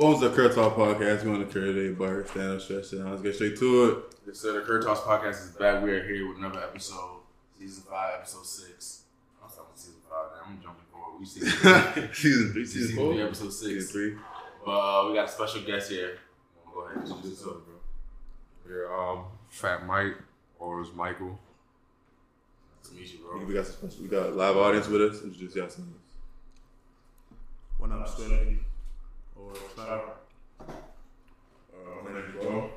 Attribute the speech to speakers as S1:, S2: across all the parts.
S1: Welcome to the Curl Talk Podcast. We on the Curl Day Bar. Stand up, stretch it out. Let's get straight to it.
S2: Yes, sir. The Kurt Toss podcast is back. We are here with another episode, season five, episode six. I'm talking season five. Now. I'm jumping forward. We season three,
S1: season three,
S2: season
S1: season four,
S2: three, episode
S1: season
S2: six.
S1: three.
S2: But uh, we got a special guest here. Go ahead, introduce yourself, bro.
S3: Yeah, um, Fat Mike, or is Michael.
S2: Nice to meet you, bro.
S1: We got some special, we got a live audience with us. Introduce yourselves. When I'm studying or Trevor. Uh, my name is Bo.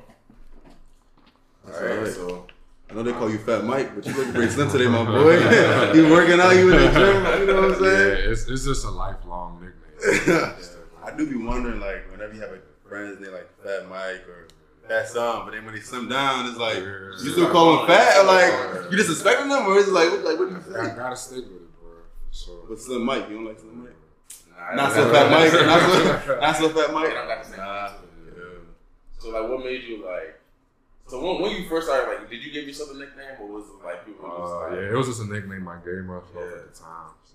S2: All right, so
S1: I know they call you Fat Mike, but you looking pretty slim today, my boy. you working out? You in the gym? You know what I'm saying?
S3: Yeah,
S1: saying?
S3: it's, it's just a lifelong nickname.
S1: I do be wondering, like, whenever you have a friends, they like Fat Mike or Fat Son, but then when they slim down, it's like you still call them fat, or like you just expecting them, or is it like what, like what do you
S3: I gotta stick with it, bro. So
S1: But Slim Mike, you don't like Slim Mike?
S2: Nah,
S1: Not so Fat Mike, not so, not so Fat Mike.
S2: I don't got the same
S1: Nah.
S2: thing. So like, what made you like? So when, when you first started, like, did you give yourself a nickname, or was it like people? were just
S3: uh,
S2: like,
S3: yeah, it was just a nickname I gave myself
S2: Yeah.
S3: at the time. So,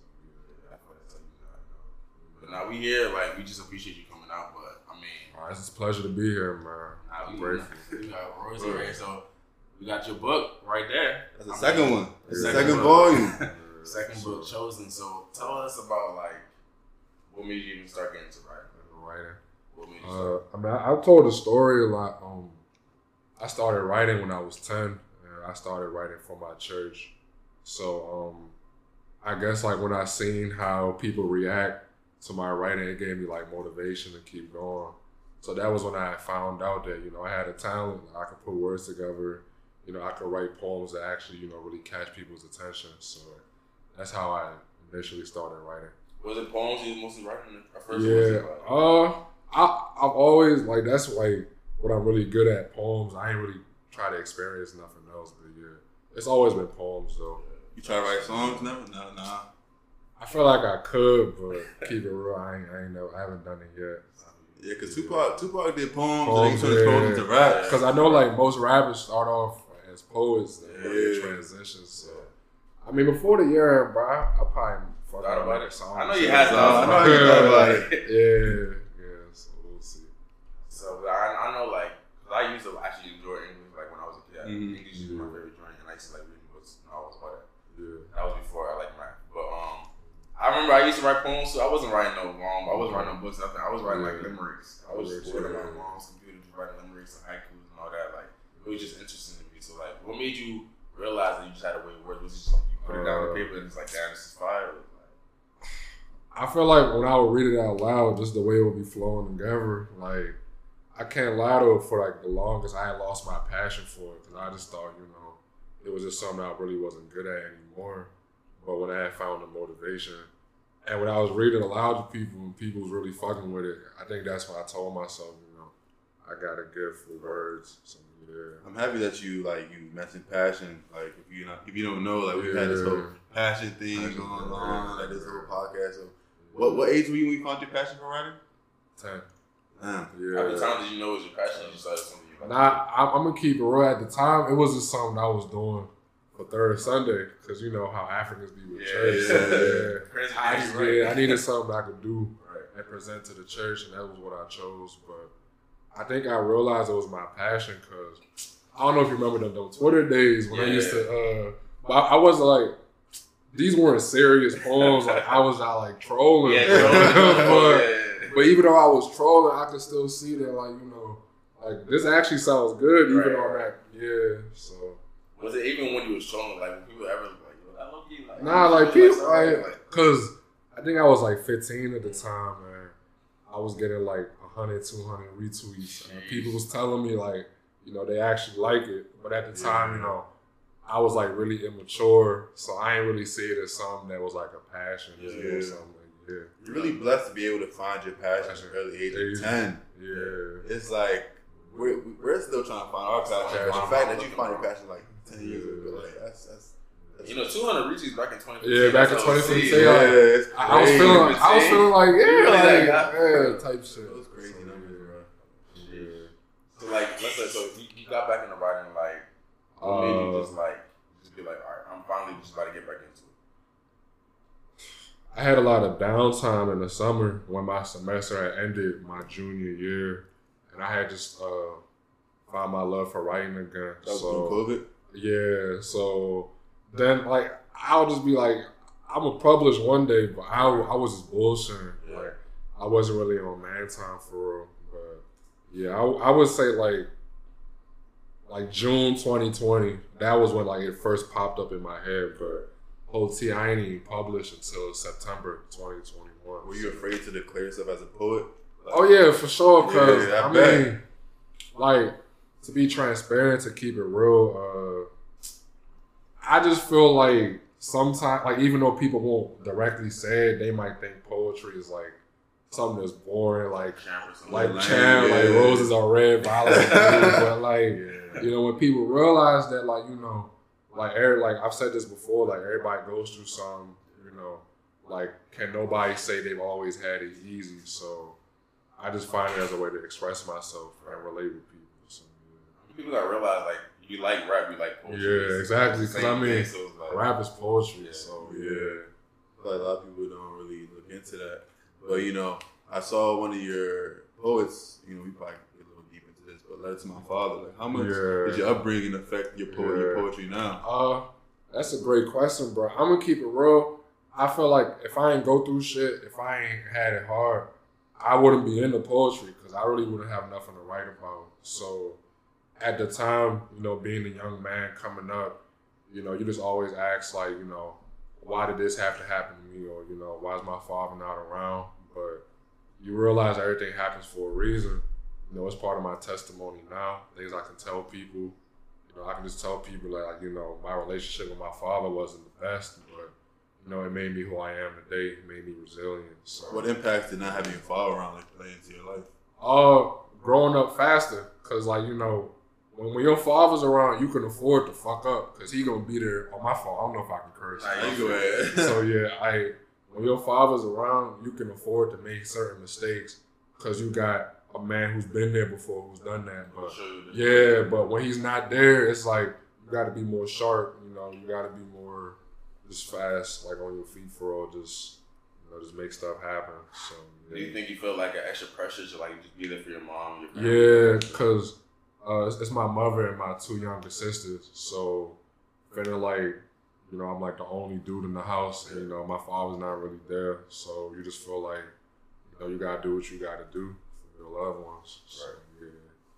S3: yeah.
S2: I feel that's how you know, I know. But now we here, like, we just appreciate you coming out. But I mean,
S3: All right, it's a pleasure to be here, man.
S2: Nah, we,
S3: grateful.
S2: we got Royce here, so we got your book right there.
S1: That's the
S2: I
S1: second
S2: mean,
S1: one.
S2: the
S1: That's
S2: second
S1: second volume.
S2: Second book chosen. So tell us about like what made you even start getting into writing.
S3: Writing.
S2: What made you start?
S3: Uh, I mean, I, I've told a story a lot. Um, I started writing when I was ten. And I started writing for my church. So, um, I guess like when I seen how people react to my writing, it gave me like motivation to keep going. So that was when I found out that you know I had a talent. I could put words together. You know, I could write poems that actually you know really catch people's attention. So that's how I initially started writing.
S2: Was it poems you was mostly writing at first?
S3: Yeah. Uh, I I've always like that's like what I'm really good at poems. I ain't really try to experience nothing else, but yeah, it's always been poems though.
S1: You try to write songs? Never? No, nah.
S3: I feel like I could, but keep it real, I ain't I ain't know I haven't done it yet.
S1: Yeah, because Tupac, Tupac did poems,
S3: Poems,
S1: and then he turned
S3: yeah.
S1: into rap.
S3: Cause I know like most rappers start off as poets and
S1: Yeah.
S3: transition. So I mean, before the year, bro, I, I probably fuck
S2: Thought
S3: out
S2: about it.
S3: songs.
S2: I know you had
S1: No,
S2: some.
S1: I know you thought about it.
S3: Yeah, yeah. So we'll see.
S2: So I, I know like I used to actually enjoy English like when I was a kid.
S1: Mhm.
S2: English was my favorite joint, and I used to like reading books and all that.
S3: Yeah.
S2: That was before I like math. But um, I remember I used to write poems. So I wasn't writing no um, I wasn't writing no books, nothing. I was writing like
S3: Yeah.
S2: limericks. I was just
S3: Limericks,
S2: on
S3: yeah.
S2: my mom's computer, just writing limericks and haikus and all that. Like it was just interesting to me. So like, what made you realize that you just had a way of words? Was it just like you put it down on
S3: Uh,
S2: paper and it's like, damn, this is fire.
S3: I feel like when I would read it out loud, just the way it would be flowing together, like I can't lie to it for like the longest. I had lost my passion for it because I just thought, you know, it was just something I really wasn't good at anymore. But when I had found the motivation, and when I was reading aloud to people, and people was really fucking with it, I think that's when I told myself, you know, I got a gift for words. So yeah,
S1: I'm happy that you like you mentioned passion. Like if you not if you don't know, like we've had this whole passion thing
S3: Passion,
S1: going
S3: yeah.
S1: on, like this whole podcast. So what what age were you when you found your passion for writing?
S3: ten.
S1: Damn.
S2: How
S3: Yeah.
S2: many times did you know it was your passion? You started something you like.
S3: Nah, I'm, I'm gonna keep it real. At the time, it was just something I was doing for third Sunday because you know how Africans be with
S2: Yeah,
S3: church.
S1: yeah,
S3: so,
S2: yeah.
S3: I, just-
S2: right?
S3: yeah, I needed something I could do
S2: Right.
S3: and present to the church, and that was what I chose. But I think I realized it was my passion because I don't know if you remember them, them Twitter days when I used to. Uh, but I, I wasn't like these weren't serious poems. Like I was out like trolling.
S2: Yeah,
S3: but,
S2: yeah.
S3: but even though I was trolling, I could still see that, like, you know, like this actually sounds good, even
S2: Right,
S3: though I'm
S2: right.
S3: yeah. So,
S2: Was it even when you was trolling, like people ever like, yo, that low like,
S3: nah, like, people, like, cause I think I was like 15 at the time, and I was getting like 100, 200 retweets. And people was telling me, like, you know, they actually like it. But at the time, you know, I was like really immature, so I ain't really see it as something that was like a passion. Just
S1: Yeah.
S3: doing something, yeah.
S1: You're really blessed to be able to find your passion at the early age of ten.
S3: Yeah.
S1: It's like we're we're still trying to find our passion. The fact that you find your passion like ten years ago, like that's that's. that's
S2: You know, 200 retweets back in 2015.
S3: Yeah, back in
S2: that's
S3: 2015,
S1: yeah,
S3: like,
S1: it's
S3: I, I was
S1: crazy.
S3: feeling, I was feeling like, yeah,
S2: Really
S3: like,
S2: that
S3: yeah, type shit.
S1: Those crazy
S3: So,
S1: numbers, bro.
S3: Yeah.
S2: So like, let's say, so you, you got back into writing, like, made you
S3: Uh,
S2: just like, just be like, all right, I'm finally just about to get back into it.
S3: I had a lot of downtime in the summer when my semester had ended my junior year, and I had just uh, found my love for writing again.
S1: That was
S3: so
S1: COVID.
S3: yeah, so then like I'll just be like, I'm gonna publish one day, but I I was just bullshitting.
S2: Yeah.
S3: Like I wasn't really on man time for real. But yeah, I, I would say like like June 2020. That was when like it first popped up in my head. But whole T, I ain't even published until September 2021.
S1: Were you afraid to declare yourself as a poet? Like,
S3: Oh yeah, for sure. Cause
S1: Yeah, I
S3: I, mean, like to be transparent, to keep it real, uh, I just feel like sometimes, like even though people won't directly say it, they might think poetry is like something that's boring, like
S2: Champ or something.
S3: like
S1: lame,
S3: chant, like roses are red, violets are blue. But like
S2: Yeah.
S3: you know, when people realize that, like you know, like every, like I've said this before, like everybody goes through some, you know, like can nobody say they've always had it easy? So I just find it as a way to express myself and relate with people. So
S2: People gotta realize like if you like rap, you like poetry.
S3: Yeah, exactly,
S2: Because
S3: I mean,
S2: thing, so like,
S3: rap is poetry.
S2: Yeah.
S3: So
S1: Yeah.
S3: yeah,
S1: I like a lot of people don't really look into that. But you know, I saw one of your poets. You know, we probably get a little deep into this, but letter to my father. Like, how much
S3: Yeah.
S1: did your upbringing affect your po- your
S3: Yeah.
S1: poetry now?
S3: Uh, that's a great question, bro. I'm gonna keep it real. I feel like if I ain't go through shit, if I ain't had it hard, I wouldn't be into poetry because I really wouldn't have nothing to write about. So, at the time, you know, being a young man coming up, you know, you just always ask like, you know, why did this have to happen to me, or you know, why is my father not around? But you realize everything happens for a reason. You know, it's part of my testimony now. Things I can tell people. You know, I can just tell people like, you know, my relationship with my father wasn't the best, but you know, it made me who I am today. It made me resilient. So,
S1: What impact did not having your father around like play into your life?
S3: uh, growing up faster, cause like you know, when, when your father's around, you can afford to fuck up, cause he gonna be there. On my fault, I don't know if I can curse.
S2: Nah,
S1: You go ahead.
S3: so yeah, I when your father's around, you can afford to make certain mistakes, cause you got a man who's been there before, who's done that. But
S2: show you the-
S3: Yeah, but when he's not there, it's like you got to be more sharp. You know, you got to be more just fast, like on your feet for all. Just you know, just make stuff happen. So
S2: Do you think you feel like an extra pressure to like just be there for your mom? Your
S3: yeah, cause uh, it's, it's my mother and my two younger sisters. So feeling like you know I'm like the only dude in the house, and you know my father's not really there. So you just feel like you know you gotta do what you gotta do for your loved ones. So, yeah.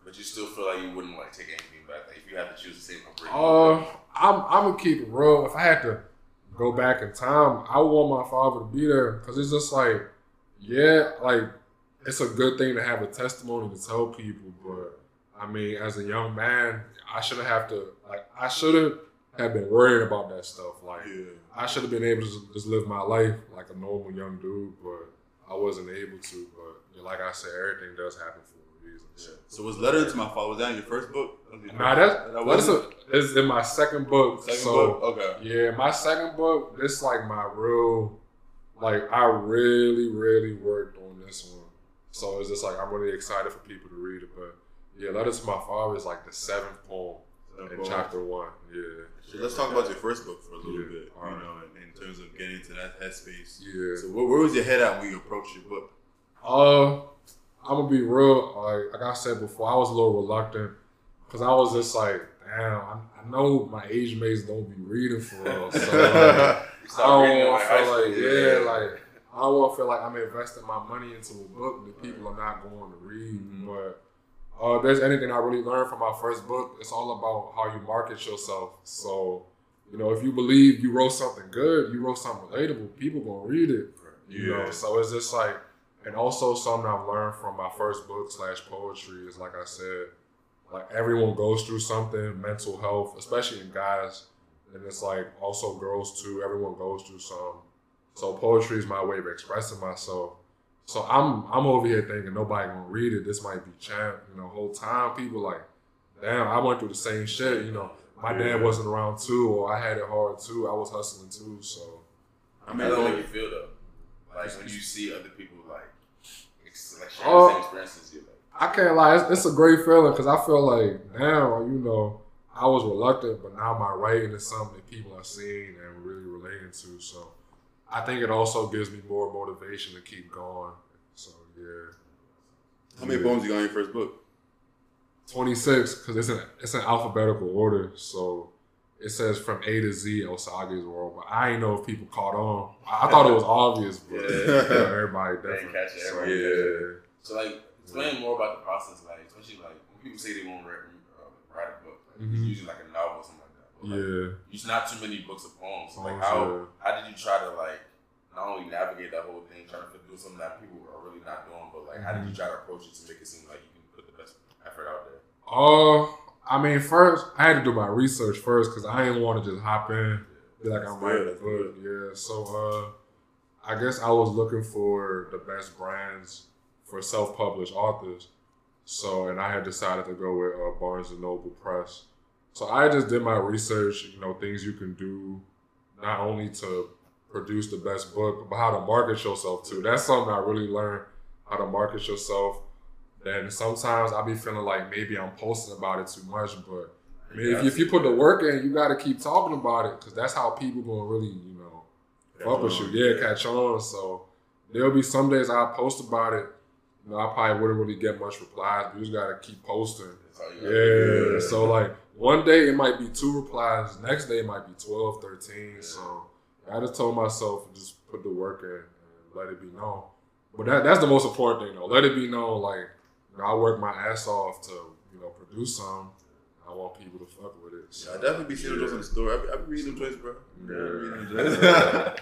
S2: But you still feel like you wouldn't like take anything back. Like if you had to choose the same upbringing.
S3: Uh, I'm I'm gonna keep it real. If I had to go back in time, I would want my father to be there because it's just like, yeah, like it's a good thing to have a testimony to tell people. But I mean, as a young man, I shouldn't have to like I shouldn't have been worrying about that stuff. Like
S1: Yeah.
S3: I should have been able to just, live my life like a normal young dude, but I wasn't able to. But like I said, everything does happen for a reason. So.
S1: So was letter to my father was that in your first book?
S3: Nah, that's
S1: that
S3: that's a, it's in my second book.
S1: second
S3: so
S1: book. Okay.
S3: yeah, my second book. This like my real, like I really, really worked on this one. So it's just like I'm really excited for people to read it. But yeah, letter to my father is like the seventh poem in
S1: So,
S3: chapter one. Yeah,
S1: So let's talk about your first book for a little
S3: Yeah,
S1: bit.
S3: alright.
S1: You know, in, in terms of getting into that headspace.
S3: yeah.
S1: So where, where was your head at when you approached your book?
S3: Uh, I'm gonna be real. Like, like I said before, I was a little reluctant because I was just like, damn, I, I know my age mates don't be reading for real. So like, I don't want to feel like,
S2: school,
S3: yeah, like I don't want to feel like I'm investing my money into a book that people are not going to read.
S1: Mhm.
S3: But uh, if there's anything I really learned from my first book, it's all about how you market yourself. So, you know, if you believe you wrote something good, you wrote something relatable, people gonna read it. You know,
S1: Yeah.
S3: so it's just like, and also something I've learned from my first book slash poetry is like I said, like everyone goes through something, mental health, especially in guys, and it's like also girls too. Everyone goes through some. So poetry is my way of expressing myself. So I'm I'm over here thinking nobody gonna read it. This might be champ. You know, whole time people like, damn, I went through the same shit. You know, my dad wasn't around too, or I had it hard too. I was hustling too. So
S1: I
S2: How
S1: mean,
S2: does that
S1: like,
S2: make you feel though? Like when you see other people like, ex- like sharing
S3: Oh.
S2: the uh, same experiences, you like.
S3: I can't lie, it's, it's a great feeling because I feel like now, you know, I was reluctant, but now my writing is something that people are seeing and really relating to. So I think it also gives me more motivation to keep going. So yeah.
S1: How many
S3: Yeah.
S1: poems you got in your first book?
S3: 26 because it's an it's in alphabetical order. So it says from A to Z Osage's world, but I didn't know if people caught on. I, I thought it was obvious, but
S2: Yeah.
S3: yeah, everybody
S2: They
S3: definitely.
S2: catch it,
S3: So,
S2: everybody
S3: yeah.
S2: So like, explain more about the process, like especially like when people say they want to write, uh, write a book, like,
S3: Mhm.
S2: it's usually like a novel or something like
S3: Yeah.
S2: It's not too many books of poems. So, like
S3: Poems,
S2: how
S3: yeah.
S2: how did you try to like not only navigate that whole thing, trying to do something that people are really not doing, but like how did you
S3: Mhm.
S2: try to approach it to make it seem like you can put the best effort out there?
S3: Uh, I mean, first I had to do my research first because I didn't want to just hop in, be like I'm writing a book. Yeah. So uh, I guess I was looking for the best brands for self-published authors. So and I had decided to go with uh, Barnes and Noble Press. So I just did my research. You know, things you can do not only to produce the best book, but how to market yourself too. That's something I really learned how to market yourself. Then sometimes I be feeling like maybe I'm posting about it too much, but I mean, if, you, if you put the work in, you got to keep talking about it because that's how people gonna really, you know, fuck with you. Yeah, catch on. So there'll be some days I post about it. You know, I probably wouldn't really get much replies. But you just gotta keep posting.
S2: You
S3: Yeah. So like one day it might be two replies, next day it might be 12, 13. So I just told myself just put the work in and let it be known. But that that's the most important thing though. Let it be known like you know, I work my ass off to, you know, produce some. I want people to fuck with it.
S1: Yeah, I definitely be seeing those in the store. I be, I be reading them joints, bro.
S3: Yeah.
S1: I be reading them joints.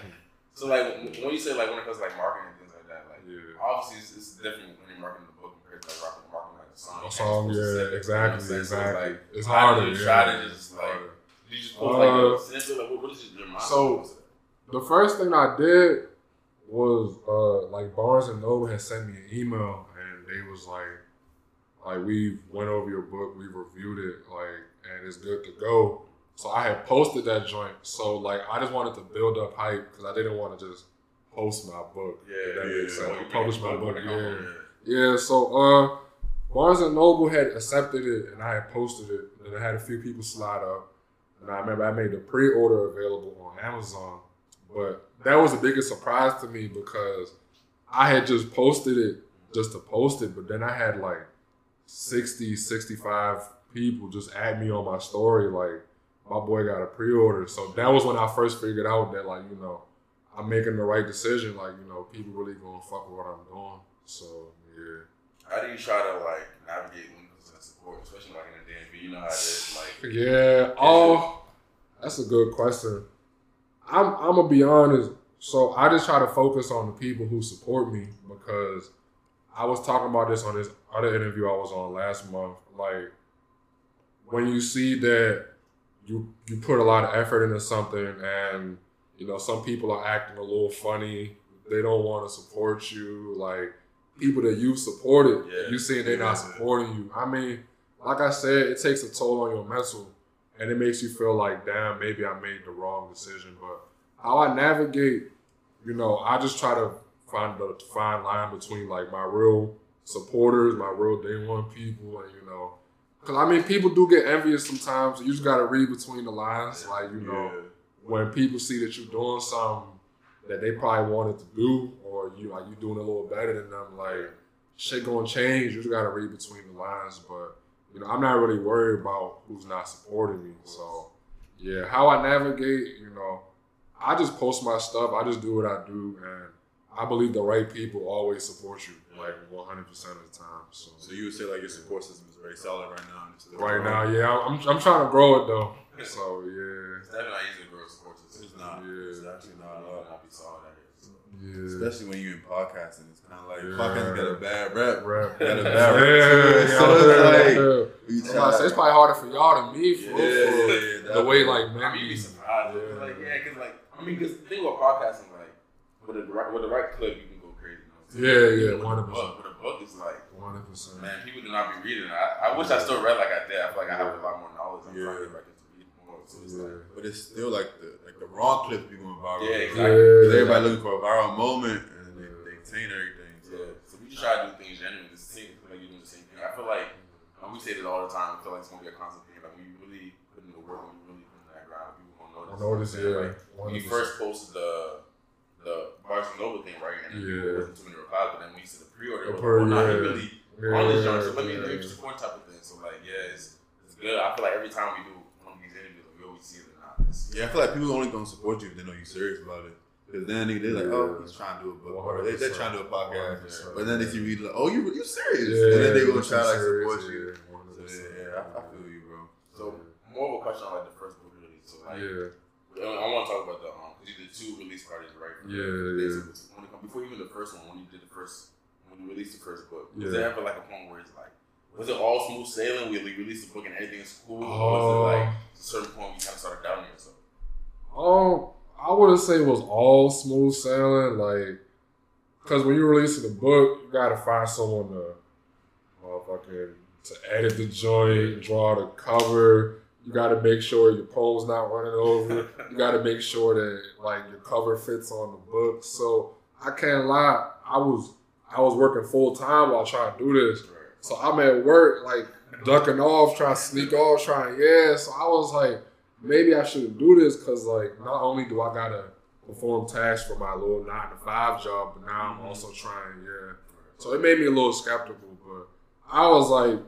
S2: So like when you say like when it comes to like marketing and things like that, like
S3: Yeah.
S2: obviously it's, it's different when you're marketing the book compared to like marketing, marketing like a song.
S3: A song, yeah, exactly,
S2: So it's
S3: exactly.
S2: like,
S3: It's
S2: how
S3: harder.
S2: do you
S3: yeah.
S2: to just like
S3: harder.
S2: you just post like
S3: Uh,
S2: a? Like what, what is your mind?
S3: so- the first thing I did was uh like Barnes and Noble had sent me an email and they was like like we went over your book, we reviewed it, like and it's good to go. So I had posted that joint. So like I just wanted to build up hype because I didn't want to just post my book. if that makes sense. Publish my book.
S2: when
S3: Yeah. Yeah, so uh Barnes and Noble had accepted it and I had posted it and I had a few people slide up. And I remember I made the pre-order available on Amazon. But that was the biggest surprise to me because I had just posted it just to post it, but then I had like 60, 65 people just add me on my story like my boy got a pre-order. So that was when I first figured out that like, you know, I'm making the right decision. Like, you know, people really gonna fuck with what I'm doing. So yeah.
S2: How do you try to like navigate comes to support, especially like in the DMV? You know how it is. Like
S3: Yeah. Oh, that's a good question. I'm I'm gonna be honest. So I just try to focus on the people who support me because I was talking about this on this other interview I was on last month. Like when you see that you you put a lot of effort into something and you know some people are acting a little funny, they don't want to support you. Like people that you've supported,
S2: Yeah.
S3: you see they're not supporting you. I mean, like I said, it takes a toll on your mental and it makes you feel like, damn, maybe I made the wrong decision. But how I navigate, you know, I just try to find the fine line between like my real supporters, my real day one people, and you know, because I mean, people do get envious sometimes. You just got to read between the lines, like you know, when people see that you're doing something that they probably wanted to do, or you like you doing a little better than them, like shit gonna change. You just gotta read between the lines. But you know, I'm not really worried about who's not supporting me. So yeah, how I navigate, you know, I just post my stuff. I just do what I do, and I believe the right people always support you, like 100 percent of the time. So.
S1: So you would say like your support system is very solid right now. and it's still
S3: Right now, yeah, I'm, I'm trying to grow it though. So yeah,
S2: it's definitely not easy to grow a support.
S1: It's not.
S3: Yeah.
S1: It's actually not at
S2: It
S1: all.
S2: might not be solid out here. So.
S3: yeah.
S1: Especially when you're in podcasting, it's kind of like
S3: Yeah.
S1: podcasting got a bad rep.
S3: Rap.
S1: Got a bad rep.
S3: yeah,
S1: So it's like
S3: yeah.
S1: you
S3: I'm about to say, it's probably harder for y'all than me for,
S1: Yeah, yeah,
S3: for
S1: yeah,
S3: the way
S1: definitely.
S3: like
S2: I
S3: man.
S2: mean, you'd be surprised.
S3: Yeah.
S2: Yeah. Like, yeah, because like, I mean, because the thing about podcasting, like, with the right, with the right clip, you can go crazy. You know?
S3: Yeah, yeah,
S2: With a
S3: 100%.
S2: book, with a book, it's like,
S3: One hundred percent.
S2: man, people do not be reading. I, I wish I still read like I did. I feel like I have a lot more knowledge. I'm trying
S1: Yeah.
S2: to get back into reading more. So it's like,
S1: But it's still like the like the wrong clips be going viral.
S2: Yeah,
S1: Because
S2: exactly.
S3: Yeah.
S1: everybody looking for a viral moment and they, they taint everything. So.
S2: yeah. So we just try to do things genuinely. It's the same, like you're doing the same thing. I feel like um, we say this all the time. I feel like it's gonna be a constant thing. Like when you really put in the work, when you really put in that grind, people gonna
S3: I
S2: notice.
S3: noticed,
S2: You
S3: yeah.
S2: what Like, when you first posted the the Barnes and Noble thing, right? And
S3: Yeah.
S2: there wasn't too many replies, but then when you see the pre-order,
S3: The
S2: it was
S3: pre-
S2: like, oh, nah, he
S3: yeah.
S2: on this joint. So let me, let me
S3: yeah.
S2: support type of thing. So like, yeah, it's, it's good. I feel like every time we do one of these interviews, we always see it or not. It's,
S1: Yeah, I feel like people only gonna support you if they know you're serious about it. Because then they- they're like, oh, he's trying to do a book, or they, they're trying to do a podcast.
S3: 100%.
S1: But then if you read, like, oh, you you serious?
S3: Yeah,
S1: and then they gonna try to like support you.
S3: yeah,
S1: So yeah, yeah, I, I feel you, bro.
S2: so more of a question on like the first book release. So like,
S3: yeah.
S2: I want to talk about the um, because you did two release parties, right? For
S3: Yeah,
S2: for the
S3: yeah.
S2: When it before even the first one, when you did the first, when you released the first book,
S3: Yeah.
S2: was there ever like a point where it's like, was it all smooth sailing? We we released the book and everything is cool, or was it like
S3: Oh.
S2: a certain point you kind of started doubting yourself?
S3: Um, I wouldn't say it was all smooth sailing, like, because when you're releasing the book, you gotta find someone to, motherfucking, to edit the joint, draw the cover. You gotta make sure your poem's not running over. You gotta make sure that like your cover fits on the book. So I can't lie, I was I was working full time while trying to do this. So I'm at work, like ducking off, trying to sneak off, trying yeah. So I was like, maybe I shouldn't do this because like not only do I gotta perform tasks for my little nine to five job, but now I'm also trying yeah. So it made me a little skeptical, but I was like,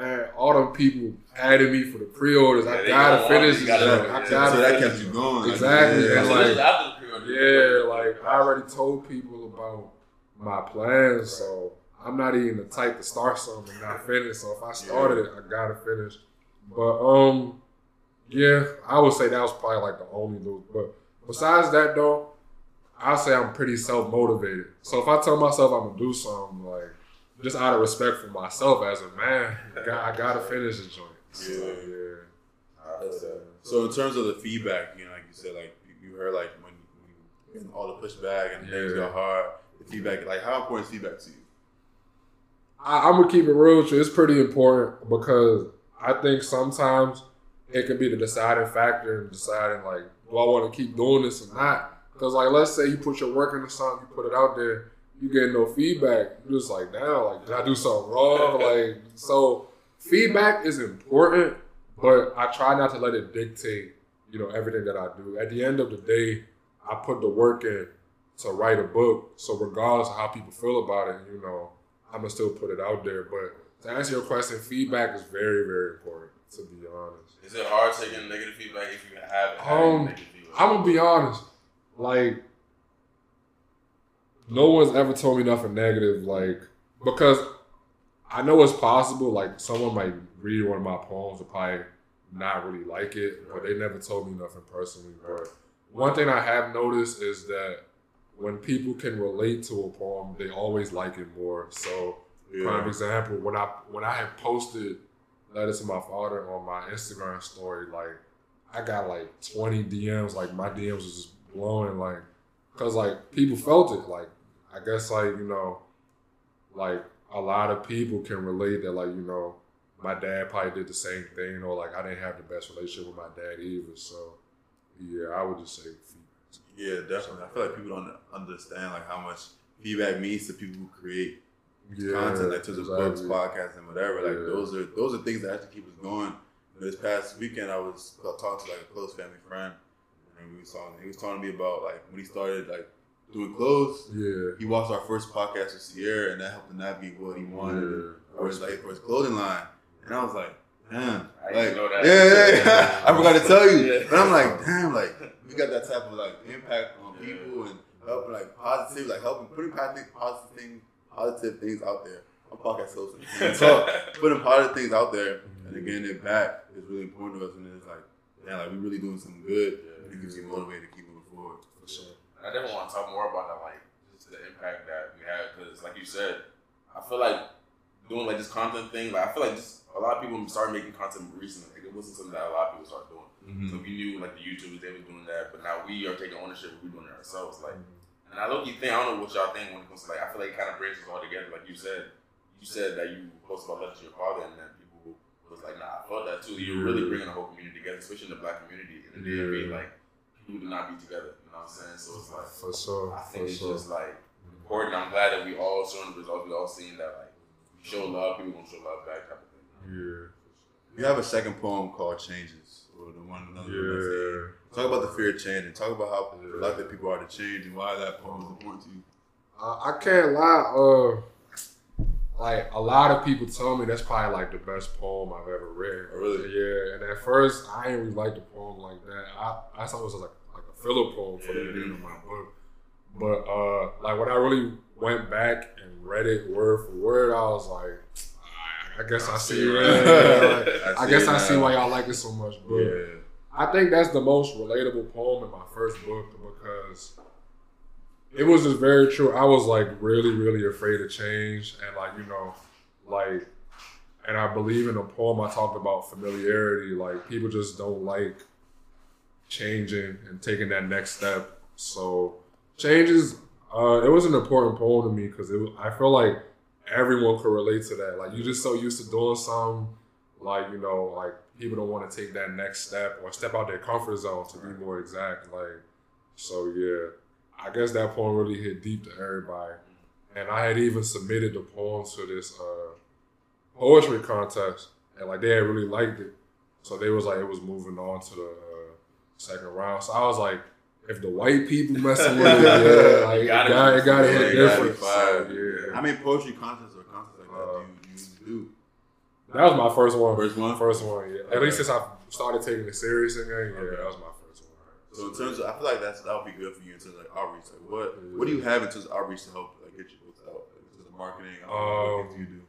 S3: man, all them people added me for the pre-orders.
S2: Yeah,
S3: I gotta
S2: gonna
S3: finish this.
S2: it. Gotta-
S3: joint. I gotta
S1: so that kept you going.
S3: Exactly,
S1: Yeah.
S3: and like-
S2: this is after the pre-order.
S3: Yeah, like I already told people about my plans, so I'm not even the type to start something and not finish. So if I started it, I gotta finish. But um, yeah, I would say that was probably like the only loop. But besides that, though, I'd say I'm pretty self motivated. So if I tell myself I'm gonna do something, like just out of respect for myself as a man, I, got, I gotta finish the joint. So,
S1: Yeah.
S3: yeah.
S2: I feel.
S1: So in terms of the feedback, you know, like you said, like you- you heard, like when you getting all the pushback and things
S3: Yeah.
S1: go hard, the feedback, like how important is feedback to you?
S3: I, I'm gonna keep it real with you. It's pretty important because I think sometimes it can be the deciding factor in deciding like, do I want to keep doing this or not? Because like, let's say you put your work into something, you put it out there, you get no feedback. You're just like, now, like, did I do something wrong? like, so feedback is important, but I try not to let it dictate, you know, everything that I do. At the end of the day, I put the work in to write a book. So regardless of how people feel about it, you know, I'm gonna still put it out there. But to answer your question, feedback is very, very important. To be honest,
S2: Is it hard taking negative feedback if you have had
S3: Um,
S2: negative feedback?
S3: I'm gonna be honest. Like, no one's ever told me nothing negative. Like, because I know it's possible. Like, someone might read one of my poems and probably not really like it, but they never told me nothing personally. But one thing I have noticed is that when people can relate to a poem, they always like it more. So, prime example, when I when I had posted letters to my father on my Instagram story, like I got like 20 DMs, like my DMs was just blowing, like, cause like people felt it, like I guess like you know, like a lot of people can relate that like you know, my dad probably did the same thing, or like I didn't have the best relationship with my dad either, so yeah, I would just say.
S1: Yeah, definitely. I feel like people don't understand like how much feedback means to people who create content, like to the books,
S3: exactly.
S1: podcasts, and whatever. Like
S3: Yeah.
S1: those are those are things that actually keep us going. This past weekend, I was talking to like a close family friend, and we was talking. He was talking to me about like when he started like doing clothes.
S3: Yeah.
S1: He watched our first podcast with Sierra, and that helped him navigate what he wanted
S3: Yeah.
S1: for his like for his clothing line. And I was like, damn,
S2: I
S1: like,
S2: didn't know that.
S1: yeah, yeah, yeah. I forgot to tell you.
S2: Yeah.
S1: But I'm like, damn, like we got that type of like impact on people and helping like positive, like helping putting positive, positive things, positive things out there. I'm podcast host. and talk, putting positive things out there and then mm-hmm. getting it back is really important to us. And it's like, yeah, like we're really doing something good. And it gives you motivated to keep moving forward.
S3: For sure.
S2: I definitely want to talk more about that, like just the impact that we had, because like you said, I feel like doing like this content thing, like I feel like just a lot of people started making content recently. Like, it wasn't something that a lot of people started doing. Mm-hmm. So we knew like the YouTubers they were doing that, but now we are taking ownership. Of We're doing it ourselves. Like, mm-hmm. And I look, you think I don't know what y'all think when it comes to like. I feel like it kind of brings us all together. Like you said, you said that you posted about letters to your father, and then people was like, "Nah, I felt that too." You're really bringing the whole community together, especially in the black community. In the DMV,
S3: Yeah.
S2: like people do not be together. You know what I'm saying? So it's like.
S3: For sure.
S2: I think
S3: For
S2: it's
S3: sure.
S2: just like mm-hmm. important. I'm glad that we all showing the results. We all seeing that like we show love, people gonna show love back type of thing.
S3: Yeah.
S1: You have a second poem called Changes. What or the one another. Yeah. Talk about the fear of change and talk about how yeah. reluctant people are to change and why that poem is important to you.
S3: Uh, I can't lie. Uh, like a lot of people tell me that's probably like the best poem I've ever read.
S1: Oh, really?
S3: Yeah. And at first, I didn't really like the poem like that. I, I thought it was like like a filler poem for yeah. the beginning of my book. But uh, like when I really went back and read it word for word, I was like, I guess I see. Yeah, like, I, I guess I see why y'all like it so much. But yeah. I think that's the most relatable poem in my first book because it was just very true. I was like really, really afraid of change, and like you know, like, and I believe in the poem I talked about familiarity. Like people just don't like changing and taking that next step. So changes. Uh, it was an important poem to me because it. Was, I feel like everyone could relate to that. Like you're just so used to doing something, like you know, like people don't want to take that next step or step out their comfort zone to be more exact. Like so, yeah. I guess that poem really hit deep to everybody, and I had even submitted the poem to this uh, poetry contest, and like they had really liked it, so they was like it was moving on to the uh, second round. So I was like if the white people messing with it, yeah, like, it gotta, it gotta hit different.
S1: Yeah. How many poetry contests or contests like that uh, do you, you do?
S3: That was my first one.
S1: First one?
S3: First one, yeah. Okay. At least since I started taking it serious again, yeah, okay. that was my first one.
S1: So in terms of, I feel like that's that would be good for you in terms of like outreach. Like what yeah. what do you have in terms of outreach to help like get your books out? Like, in terms of marketing, um, what do you do?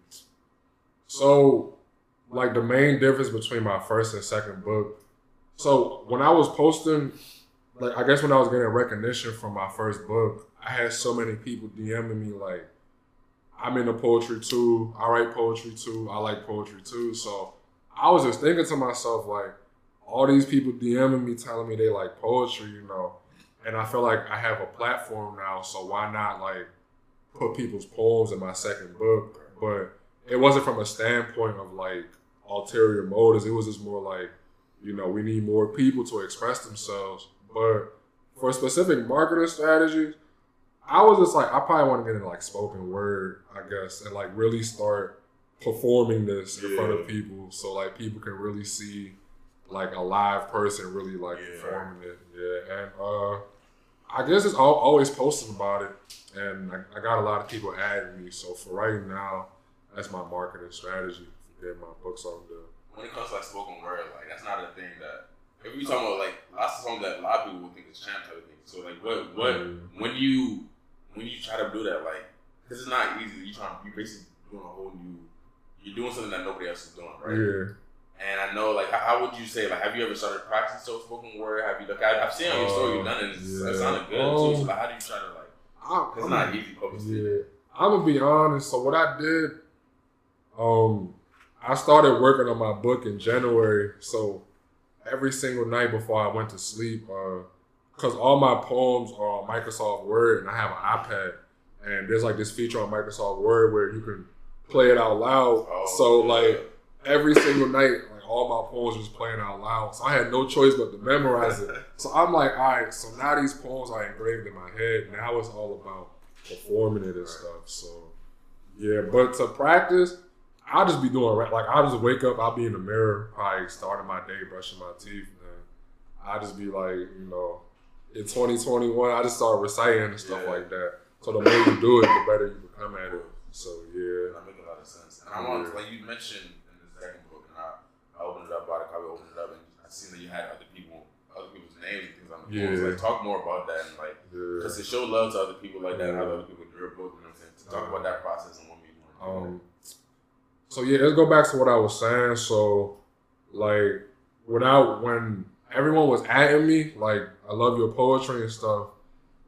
S3: So, like the main difference between my first and second book. So when I was posting like I guess when I was getting recognition from my first book, I had so many people DMing me like, I'm into poetry too. I write poetry too. I like poetry too. So I was just thinking to myself like, all these people DMing me telling me they like poetry, you know, and I feel like I have a platform now. So why not like put people's poems in my second book? But it wasn't from a standpoint of like ulterior motives. It was just more like, you know, we need more people to express themselves but for specific marketing strategies, I was just like, I probably want to get into like spoken word, I guess, and like really start performing this in yeah. front of people, so like people can really see like a live person really like yeah. performing it. Yeah, and uh, I guess it's all, always posting about it, and I, I, got a lot of people adding me. So for right now, that's my marketing strategy. Get my books on the.
S2: When it comes to like spoken word, like that's not a thing that if we talking about like lots of songs that a lot of people would think is champ type of thing. So like what what mm-hmm. when you when you try to do that like because it's not easy. You trying you basically doing a whole new you're doing something that nobody else is doing, right?
S3: Yeah.
S2: And I know, like, how, how, would you say, like, have you ever started practicing soft spoken word? Have you, like, I, have seen on your story you've done it. It's, yeah. it sounded good um, too. So, like, how do you try to, like, I, it's I'm, not easy publicly.
S3: Yeah, I'm gonna be honest. So what I did, um, I started working on my book in January. So every single night before I went to sleep, because all my poems are on Microsoft Word, and I have an iPad, and there's like this feature on Microsoft Word where you can play it out loud. Oh, so yeah. like every single night, like all my poems was playing out loud. So I had no choice but to memorize it. so I'm like, all right, so now these poems are engraved in my head. Now it's all about performing it and stuff. So yeah, but to practice, I'll just be doing like I'll just wake up, I'll be in the mirror, probably starting my day, brushing my teeth, and I'll just be like, you know, in 2021, I just started reciting and stuff yeah. like that. So the more you do it, the better you become at it. So yeah,
S2: that makes a lot of sense. And I want, like you mentioned in the second book, and I, I opened it up, bought a copy, opened it up, and I seen that you had other people, other people's names and things on the yeah. books. Like talk more about that, and like because yeah. to show love to other people like that, yeah. and how other people do your book, you know what I'm saying? To talk about that process and what you want um,
S3: so yeah, let's go back to what I was saying. So like without when everyone was at me, like I love your poetry and stuff.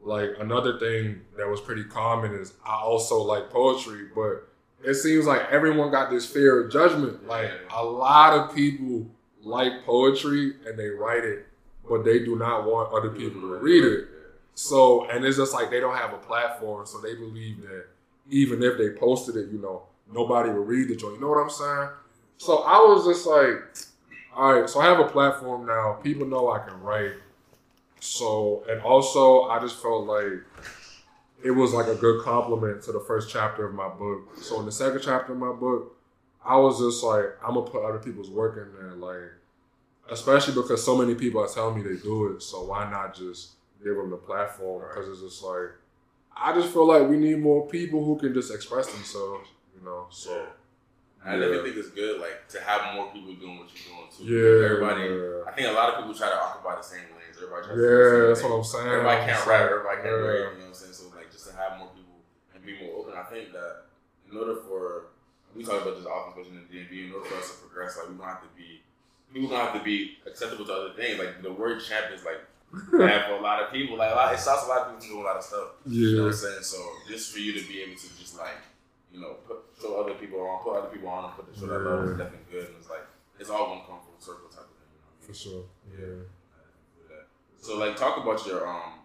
S3: Like another thing that was pretty common is I also like poetry, but it seems like everyone got this fear of judgment. Like a lot of people like poetry and they write it, but they do not want other people to read it. So, and it's just like they don't have a platform, so they believe that even if they posted it, you know, nobody will read the joint. You know what I'm saying? So I was just like, all right, so I have a platform now. People know I can write. So, and also I just felt like it was like a good compliment to the first chapter of my book. So in the second chapter of my book, I was just like, I'm gonna put other people's work in there. Like, especially because so many people are telling me they do it. So why not just give them the platform? Because it's just like I just feel like we need more people who can just express themselves. You know, so.
S2: Yeah. I
S3: Yeah.
S2: definitely think it's good, like to have more people doing what you're doing too.
S3: Yeah.
S2: Everybody, I think a lot of people try to occupy the same lanes. Everybody tries to do the
S3: Yeah, that's
S2: thing.
S3: what I'm saying.
S2: Everybody can't rap. Everybody can't
S3: yeah.
S2: rap. You know what I'm saying? So like, just to have more people and be more open. I think that in order for we talk about this often, especially in the DMV, in order for us to progress, like we don't have to be people gonna have to be acceptable to other things. Like the word champ is like bad for a lot of people. Like a lot, it stops a lot of people from doing a lot of stuff. You know
S3: Yeah,
S2: what I'm saying? So just for you to be able to just like, you know, put throw other people on, put other people on, and put the show that love definitely good. And it's like it's all gonna come full circle type of thing. You know I
S3: for sure. Yeah.
S2: So like, talk about your um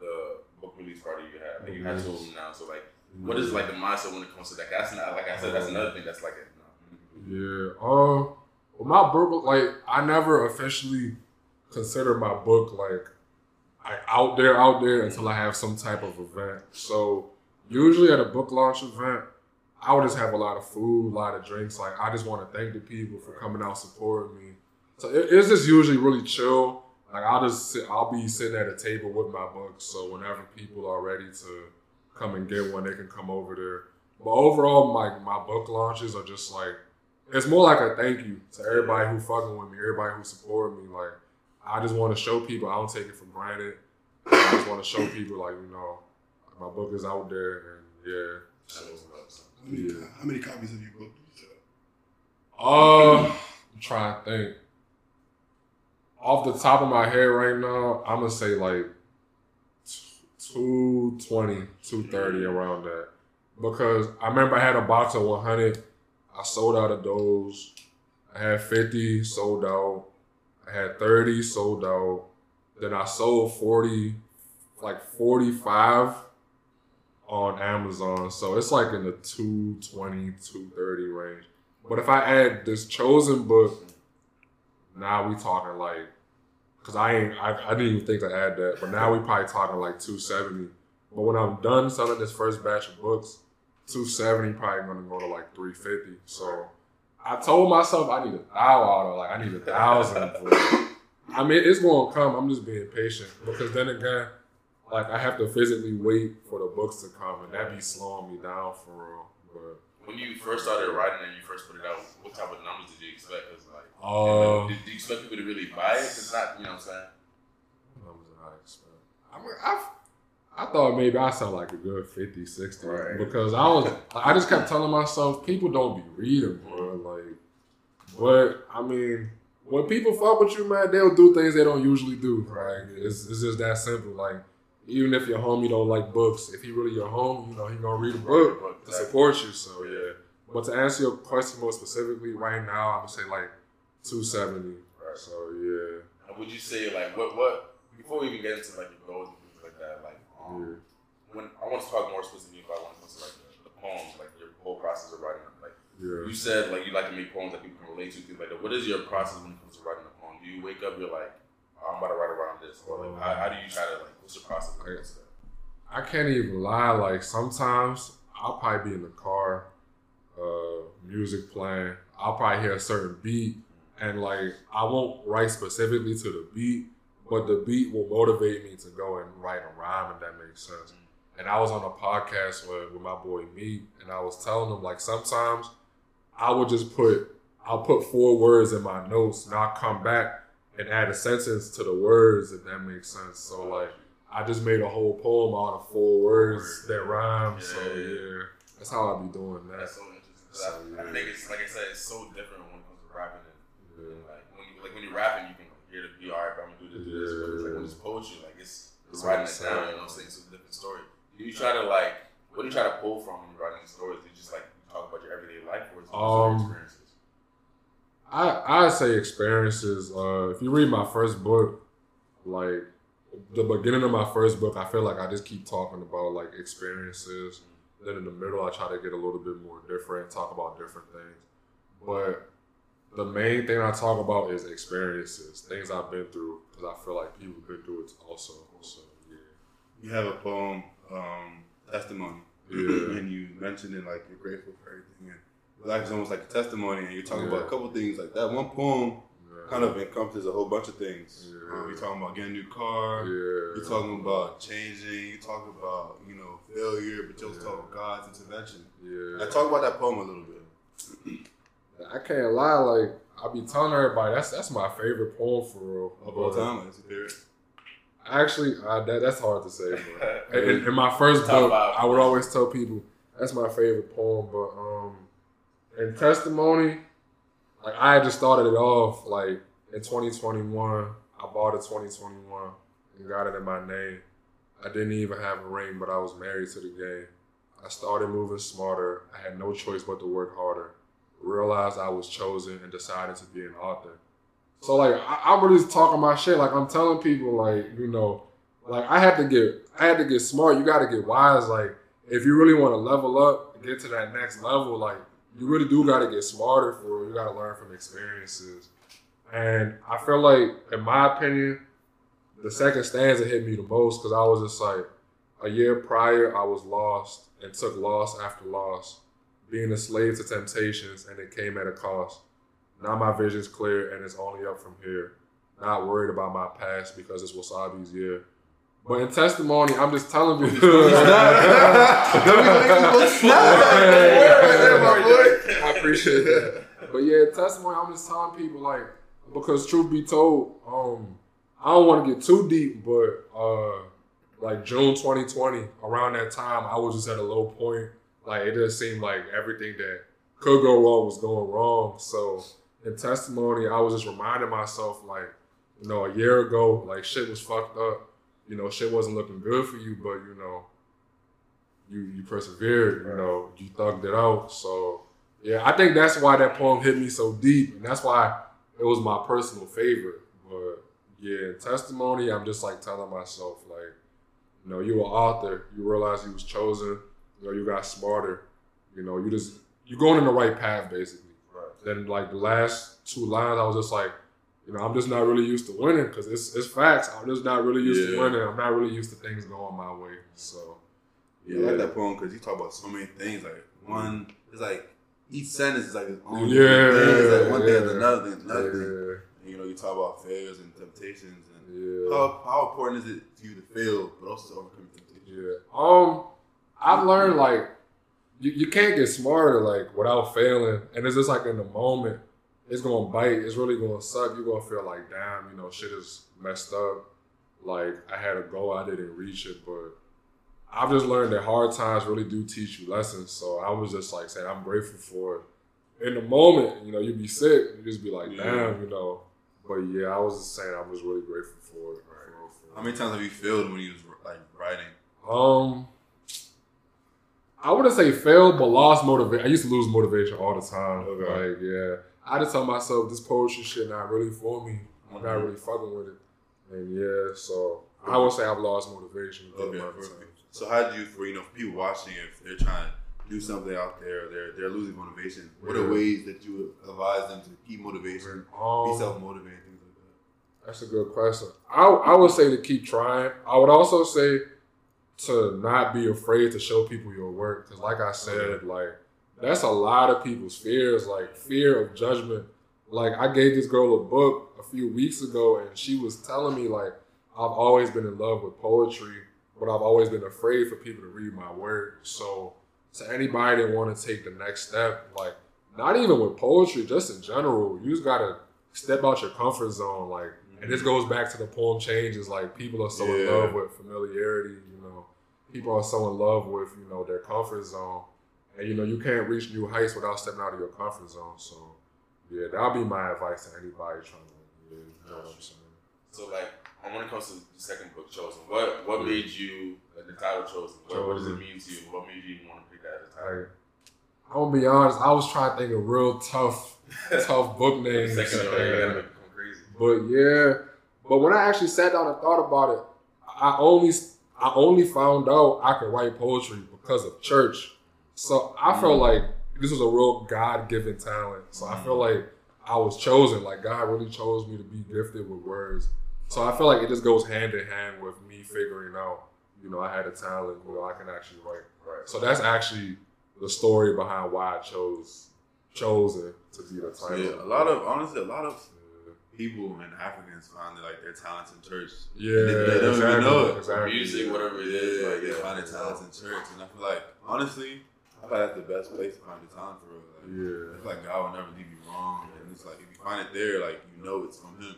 S2: the book release party you had. Like you had two of them now. So like, what is like the mindset when it comes to that? That's not like I said. That's another thing. That's like a,
S3: Yeah. Uh, well, my book, like, I never officially consider my book like I out there, out there until I have some type of event. So usually at a book launch event, I would just have a lot of food, a lot of drinks. Like, I just want to thank the people for coming out supporting me. So it, it's just usually really chill. Like, I'll just sit, I'll be sitting at a table with my books. So whenever people are ready to come and get one, they can come over there. But overall, my my book launches are just like it's more like a thank you to everybody who fucking with me, everybody who supported me. Like I just want to show people I don't take it for granted. I just want to show people like you know my book is out there and yeah.
S4: How many, how many copies have you booked?
S3: uh, I'm trying to think. Off the top of my head right now, I'm gonna say like 220, 230 around that. Because I remember I had a box of 100. I sold out of those. I had 50 sold out. I had 30 sold out. Then I sold 40, like 45 on Amazon. So it's like in the 220, 230 range. But if I add this chosen book, now we talking like, cause I ain't, I, I didn't even think to add that, but now we probably talking like 270. But when I'm done selling this first batch of books, 270 probably gonna go to like 350. So I told myself I need a thou out of like I need a thousand. I mean, it's gonna come. I'm just being patient because then again, like I have to physically wait for the books to come, and that be slowing me down for real. But
S2: when you first started writing and you first put it out, what type of numbers did you expect? Cause like,
S3: uh,
S2: did, you expect people to really buy it? Cause not, you know what I'm saying?
S3: numbers I expect. I mean, I, I thought maybe I sound like a good 50, 60
S2: Right.
S3: because I was, I just kept telling myself, people don't be reading, bro. Like, but I mean, when people fuck with you, man, they'll do things they don't usually do. Right? it's, it's just that simple. Like, even if your homie don't like books, if he really your homie, you know, he gonna read a book to support you. So yeah. But to answer your question more specifically, right now, I'm gonna say like 270.
S2: Right.
S3: So yeah.
S2: And would you say like what what before we even get into like your goals and things like that, like um,
S3: Yeah.
S2: when I want to talk more specifically about when it comes to like the, the poems, like your whole process of writing them. Like
S3: Yeah.
S2: you said, like you like to make poems that people can relate to, things like that. What is your process when it comes to writing a poem? Do you wake up, you're like, I'm about to write around this, or like how, how do you try to like what's your process comes?
S3: I can't even lie. Like sometimes I'll probably be in the car, uh, music playing. I'll probably hear a certain beat, and like I won't write specifically to the beat, but the beat will motivate me to go and write a rhyme, if that makes sense. And I was on a podcast with, with my boy Meat, and I was telling him like sometimes I would just put I'll put four words in my notes, and I'll come back and add a sentence to the words, if that makes sense. So like. I just made a whole poem out of four words that rhyme. so
S2: Yeah.
S3: yeah, that's how I be doing that.
S2: That's so interesting.
S3: So,
S2: I, I think it's like I said, it's so different when it comes to rapping and,
S3: Yeah.
S2: and, like when you like when you're rapping, you can hear the beat. All right, but I'm gonna do this, do this. But it's like when it's poetry, like it's it's writing it down. You know what I'm saying? It's a different story. Do you try to like what do you try to pull from when you're writing stories? Do you just like talk about your everyday life or is it just your
S3: Um,
S2: experiences?
S3: I I say experiences. Uh, if you read my first book, like the beginning of my first book, I feel like I just keep talking about like experiences. Then in the middle, I try to get a little bit more different, talk about different things. But the main thing I talk about is experiences, things I've been through, because I feel like people could do it also. So yeah.
S1: You have a poem, um, testimony,
S3: Yeah.
S1: and you mentioned it like you're grateful for everything, and life is almost like a testimony, and you're talking about a couple things like that. One poem, kind of encompasses a whole bunch of things.
S3: Yeah.
S1: Um, you talking about getting a new car.
S3: Yeah.
S1: You're talking about changing. You talk about you know failure, but you also
S3: Yeah.
S1: talk about God's intervention.
S3: Yeah.
S1: I talk about that poem a little bit.
S3: I can't lie, like I be telling everybody that's that's my favorite poem for real.
S1: Of all time, it's your favorite.
S3: Actually, uh, that, that's hard to say. But in, in my first book. I would always tell people that's my favorite poem. But um, in testimony, like I just started it off like in 2021. I bought a 2021 and got it in my name. I didn't even have a ring, but I was married to the game. I started moving smarter. I had no choice but to work harder. Realized I was chosen and decided to be an author. So like I, I'm really talking my shit. Like I'm telling people, like you know, like I had to get, I had to get smart. You got to get wise. Like if you really want to level up, and get to that next level, like you really do got to get smarter for. it. You got to learn from experiences. And I feel like, in my opinion, the second stanza hit me the most because I was just like, a year prior, I was lost and took loss after loss, being a slave to temptations, and it came at a cost. Now my vision's clear and it's only up from here. Not worried about my past because it's Wasabi's year. But in testimony, I'm just telling you. I appreciate that. But yeah, testimony, I'm just telling people like because truth be told, um, I don't want to get too deep, but uh like June 2020, around that time, I was just at a low point. Like it just seemed like everything that could go wrong was going wrong. So in testimony, I was just reminding myself, like, you know, a year ago, like shit was fucked up. You know, shit wasn't looking good for you, but you know, you you persevered. You know, you thugged it out. So yeah, I think that's why that poem hit me so deep, and that's why it was my personal favorite. But yeah, testimony, I'm just like telling myself, like, you know, you were author, you realize you was chosen, you know, you got smarter, you know, you just you're going in the right path basically.
S2: Right.
S3: Then like the last two lines, I was just like, you know, I'm just not really used to winning because it's it's facts. I'm just not really used to winning. I'm not really used to things going my way. So
S1: Yeah, I like that poem because you talk about so many things. Like one, it's like each sentence is like its own.
S3: Yeah,
S1: thing. It's like one thing
S3: yeah.
S1: is another thing, another thing. And, you know, you talk about failures and temptations and
S3: yeah.
S1: how, how important is it to you to fail, but also to overcome temptation?
S3: Yeah. Um, I've learned like you, you can't get smarter like without failing, and it's just like in the moment, it's gonna bite. It's really gonna suck. You're gonna feel like, damn, you know, shit is messed up. Like I had a goal, I didn't reach it, but I've just learned that hard times really do teach you lessons. So I was just like saying, I'm grateful for it. In the moment, you know, you'd be sick, you just be like,
S1: Yeah.
S3: damn, you know. But yeah, I was just saying, I was really grateful for it. for for.
S1: How many times have you failed when you was like writing?
S3: Um, I wouldn't say failed, but lost motivation. I used to lose motivation all the time.
S1: Okay.
S3: Like, yeah, I just tell myself this poetry shit not really for me. I'm not
S1: Mhm.
S3: really fucking with it. And yeah, so I would say I've lost motivation.
S1: Okay, So how do you, for you know, for people watching, if they're trying to do something out there, they're they're losing motivation. What are ways that you would advise them to keep motivation, be
S3: Um,
S1: self motivated, things like that?
S3: That's a good question. I, I would say to keep trying. I would also say to not be afraid to show people your work. Because, like I said, like that's a lot of people's fears, like fear of judgment. Like I gave this girl a book a few weeks ago, and she was telling me like I've always been in love with poetry, but I've always been afraid for people to read my work. So to anybody that want to take the next step, like not even with poetry, just in general, you just gotta step out your comfort zone. Like, and this goes back to the poem changes. Like, people are so in love with familiarity. You know, people are so in love with you know their comfort zone, and you know you can't reach new heights without stepping out of your comfort zone. So, yeah, that'll be my advice to anybody trying to. Yeah, you know what I'm saying.
S2: So like, when it comes to the second book, chosen, what what made you like, the title chosen? What, what does it mean to you? What made you want to pick that as a title?
S3: I'm gonna be honest. I was trying to think of real tough, tough book names.
S2: second one,
S3: and-
S2: gotta make crazy.
S3: But yeah, but when I actually sat down and thought about it, I only I only found out I could write poetry because of church. So I felt
S1: Mm.
S3: like this was a real God given talent. So I feel like I was chosen. Like God really chose me to be gifted with words. So I feel like it just goes hand in hand with me figuring out, you know, I had a talent, you know, I can actually write.
S2: Right.
S3: So that's actually the story behind why I chose chosen to be the title.
S1: yeah, a lot of honestly, a lot of
S3: Yeah.
S1: people and Africans find like their talents in church.
S3: Yeah,
S1: They- they don't even know it.
S3: exactly.
S2: Music, whatever it is, Yeah, like,
S1: they
S2: yeah.
S1: find their talents in church, and I feel like honestly, I feel like that's the best place to find your talent for real. Like,
S3: Yeah,
S1: It's like God will never leave you wrong, and it's like if you find it there, like you know it's from Him.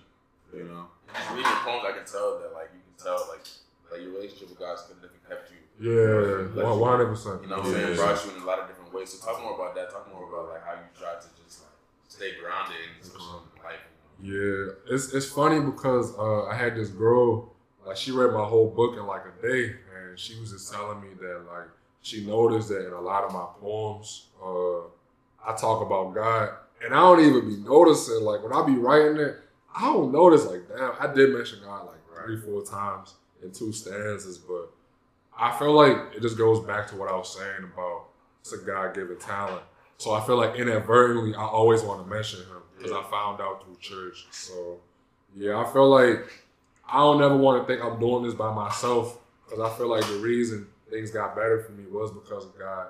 S1: You know.
S2: Just reading your poems, I can tell that like you can tell like like your relationship with God's definitely kept you.
S3: yeah, one hundred percent.
S2: You know what I'm saying?
S1: Yeah.
S2: Brought you in a lot of different ways. So talk more about that. Talk more about like how you try to just like stay grounded in especially in life.
S3: Yeah, it's it's funny because uh, I had this girl, like she read my whole book in like a day, and she was just telling me that like she noticed that in a lot of my poems, uh, I talk about God, and I don't even be noticing. Like when I be writing it, I don't notice. Like damn, I did mention God like three, four times in two stanzas, but I feel like it just goes back to what I was saying about it's a God given talent. So I feel like inadvertently, I always want to mention him because I found out through church. So yeah, I feel like I don't ever want to think I'm doing this by myself because I feel like the reason things got better for me was because of God,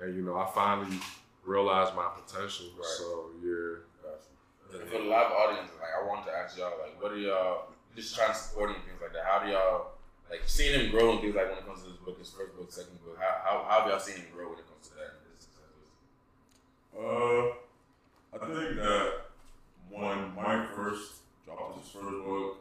S3: and you know I finally realized my potential.
S2: Right.
S3: So yeah,
S2: And for the live audience, like I wanted to ask y'all, like, what do y'all just trying to support and things like that? How do y'all like seeing him grow and things like when it comes to this book, his first book, second book? How how, how have y'all seen him grow when it comes to that? and his success?
S5: Uh, I think that when Mike first dropped his first book,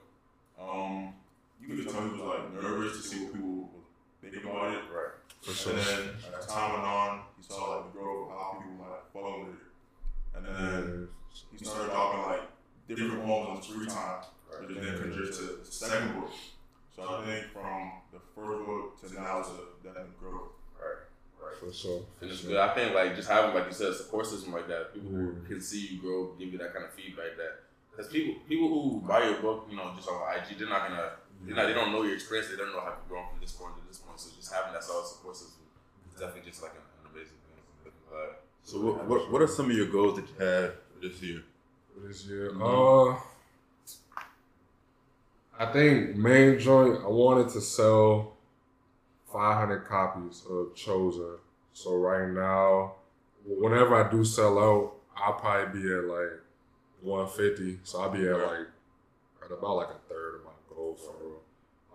S5: um, you could tell he was like nervous to see what people would think about it.
S2: Right.
S3: for sure.
S5: And then as time went on, he saw like the growth of how people like fucking with it. And then he started dropping like different poems on his free time, which then contributed to the second book. So I think from the first book to now it's a definite growth.
S2: Right. Right.
S3: For sure. For
S2: And it's
S3: sure.
S2: good. I think like just having like you said, a support system like that, people who
S3: Mm.
S2: can see you grow, give you that kind of feedback. That because people people who buy your book, you know, just on IG, they're not gonna, they're not, they don't know your experience. They don't know how you've grown from this point to this point. So just having that solid support system is definitely just like an, an amazing thing. Uh,
S1: So what, what what are some of your goals that you have for this year?
S3: For this year.
S1: Mhm.
S3: Uh, I think main joint. I wanted to sell 500 copies of Chosen. So right now, whenever I do sell out, I'll probably be at like 150. So I'll be at like at about like a third of my goal for real.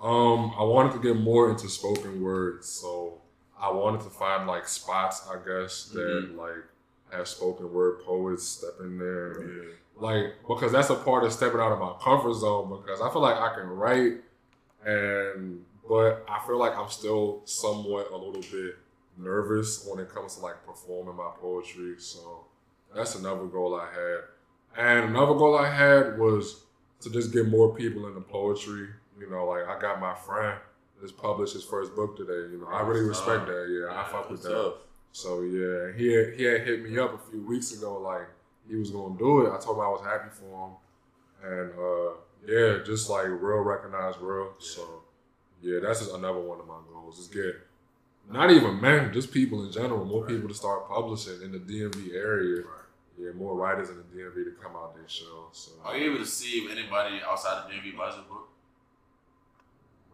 S3: Um, I wanted to get more into spoken words, so I wanted to find like spots, I guess, that like have spoken word poets step in there. Like because that's a part of stepping out of my comfort zone because I feel like I can write and but I feel like I'm still somewhat a little bit nervous when it comes to like performing my poetry. So that's another goal I had. And another goal I had was to just get more people into poetry. You know, like I got my friend just published his first book today. You know, I really respect that. Yeah, I fuck with that. So yeah, he had, he had hit me up a few weeks ago, like he was gonna do it. I told him I was happy for him, and uh, yeah, just like real recognized real. So yeah, that's just another one of my goals. Is get not even men, just people in general, more people to start publishing in the DMV area. Yeah, more writers in the DMV to come out their show. So
S2: are you able to see if anybody outside of DMV buys your book?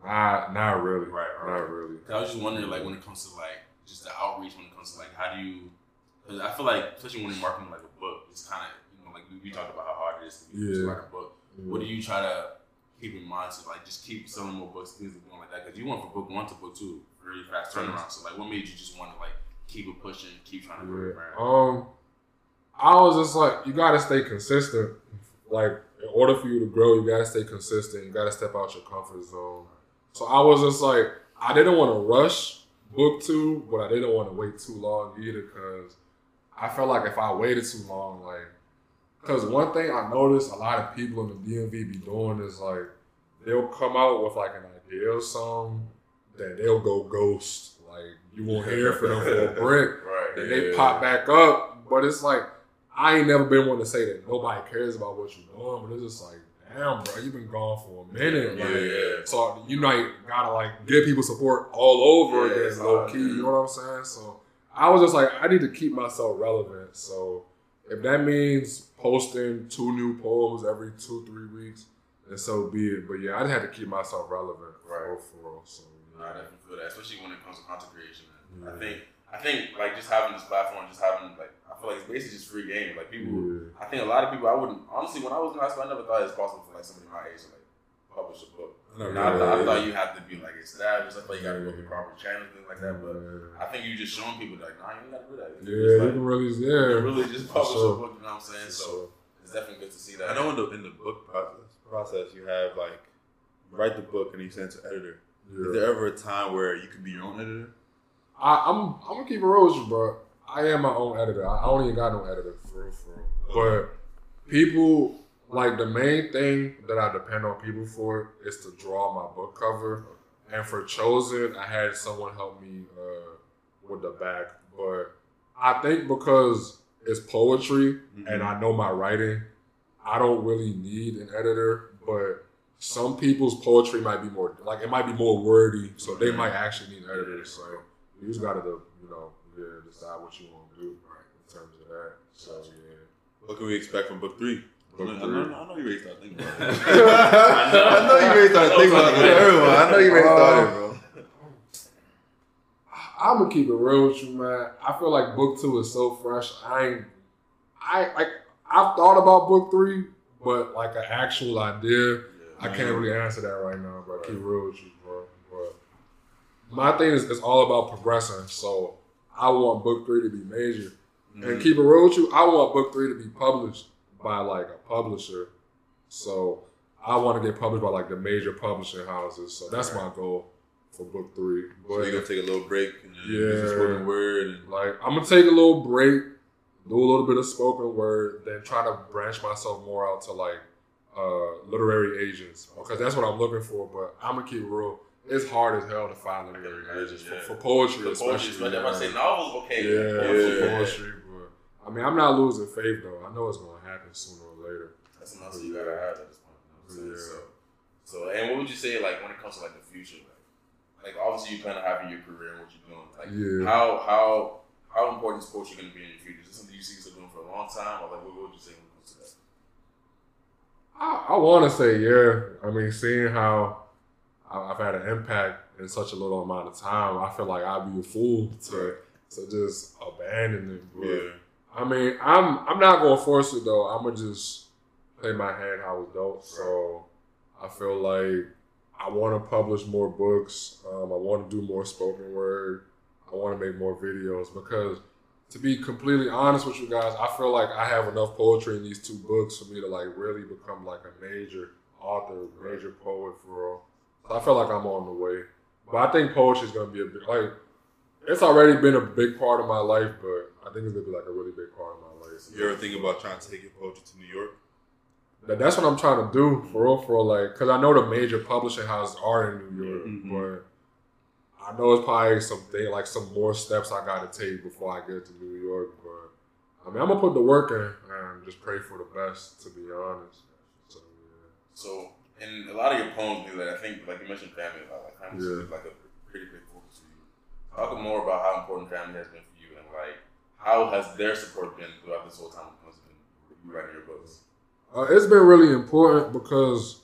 S3: Not not really,
S2: Right, right.
S3: not really.
S2: 'Cause I was just wondering, like, when it comes to like just the outreach, when it comes to like, how do you? Because I feel like, especially when you're marketing like a book, it's kind of you know, like we, we talked about how hard it is to, to
S3: Yeah.
S2: write a book. What do you try to keep in mind to like just keep selling more books, things like going like that? Because you went from book one to book two, really fast turnaround. So like, what made you just want to like keep it pushing, keep trying to grow
S3: Yeah.
S2: brand?
S3: Um, I was just like, you gotta stay consistent. Like, in order for you to grow, you gotta stay consistent. You gotta step out your comfort zone. So I was just like, I didn't want to rush book two, but I didn't want to wait too long either, because I felt like if I waited too long, like, because one thing I noticed a lot of people in the DMV be doing is like, they'll come out with like an ideal song, that they'll go ghost. Like, you won't hear from them for a break
S2: Right.
S3: and they pop back up. But it's like I ain't never been one to say that nobody cares about what you're doing, but it's just like, damn, bro, you've been gone for a minute.
S2: Yeah,
S3: like,
S2: yeah.
S3: So you know, you gotta like get people support all over
S2: Yeah,
S3: again, low key. You know what I'm saying? So I was just like, I need to keep myself relevant. So if that means posting two new poems every two three weeks, then so be it. But yeah, I just had to keep myself relevant,
S2: Right.
S3: For, for. So
S2: No, I definitely feel that, especially when it comes to content creation. I think I think like just having this platform, just having like I feel like it's basically just free game. Like people,
S3: Yeah.
S2: I think a lot of people I wouldn't honestly when I was in high school, I never thought it was possible for like somebody my age to like publish a book.
S1: No,
S2: And I, thought, I
S3: yeah.
S2: thought you had to be like established. I thought you got to go through proper channels, and things like that. But
S3: Yeah.
S2: I think you just showing people like, nah, you ain't got to do that. You
S3: Yeah,
S2: just,
S3: you
S2: like,
S3: can really,
S2: you
S3: yeah.
S2: can really just publish
S3: sure.
S2: a book. You know what I'm saying? So
S3: So,
S2: it's definitely good to see that.
S1: I know in the in the book process process you have like write the book and you send it to editor. Is there ever a time where you could be your own editor?
S3: I, I'm I'm gonna keep it real with you, bro. I am my own editor. I, I don't even got no editor for real, for real. But people like the main thing that I depend on people for is to draw my book cover. And for chosen, I had someone help me uh, with the back. But I think because it's poetry and I know my writing, I don't really need an editor. But some people's poetry might be more like it might be more wordy, so they might actually need editors. So you just gotta, you know, yeah, decide what you want to do in terms of that. So yeah.
S1: What can we expect from book three?
S3: Book
S1: I, know,
S3: three.
S1: I know you ready to start thinking about it. I know you ready to start thinking about it. Everyone, I know you ready to start bro.
S3: I'm gonna keep it real with you, man. I feel like book two is so fresh. I ain't, I like, I've thought about book three, but like an actual idea, I can't really answer that right now. But keep it real with you, bro. But my thing is, it's all about progressing. So I want book three to be major, and keep it real with you. I want book three to be published by like a publisher. So I want to get published by like the major publishing houses. So that's my goal for book three.
S1: So you're gonna take a little break and
S3: Yeah.
S1: spoken word and
S3: Like I'm gonna take a little break, do a little bit of spoken word, then try to branch myself more out to like uh, literary agents because that's what I'm looking for. But I'm gonna keep it real. It's hard as hell to find literary agents
S2: yeah.
S3: for, for poetry,
S2: poetry,
S3: especially.
S2: but if I say novels, okay.
S3: yeah,
S2: Poetry,
S3: for
S1: yeah.
S3: poetry. But I mean, I'm not losing faith though. I know it's gonna happen sooner or later.
S2: That's a muscle you gotta have at this point. You know what I'm saying?
S3: Yeah.
S2: So, so, and what would you say like when it comes to like the future? Like, like obviously you plan on having your career and what you're doing. Like,
S3: Yeah.
S2: how how how important is poetry going to be in your future? Is this something you see yourself doing for a long time, or like what, what would you say when it comes to that?
S3: I, I want to say yeah. I mean, seeing how I've had an impact in such a little amount of time, I feel like I'd be a fool to to just abandon it. But,
S1: yeah.
S3: I mean, I'm I'm not gonna force it though. I'm gonna just play my hand how it's dealt. So I feel like I want to publish more books. Um, I want to do more spoken word. I want to make more videos because, to be completely honest with you guys, I feel like I have enough poetry in these two books for me to like really become like a major author, major poet for I feel like I'm on the way. But I think poetry is gonna be a big like. It's already been a big part of my life, but I think it's gonna be like a really big part of my life.
S1: You ever think about trying to take your poetry to New York?
S3: That- That's what I'm trying to do for real, for real. Like, cause I know the major publishing houses are in New York,
S1: Mhm.
S3: but I know it's probably something like some more steps I got to take before I get to New York. But I mean, I'm gonna put the work in and just pray for the best. To be honest, so yeah.
S2: So, in a lot of your poems, things like I think, like you mentioned, family a lot. Like family
S3: Yeah.
S2: is like a pretty big focus for you. Talk more about how important family has been for you, and like how has their support been throughout this whole time when it to you writing your books.
S3: Uh, it's been really important because,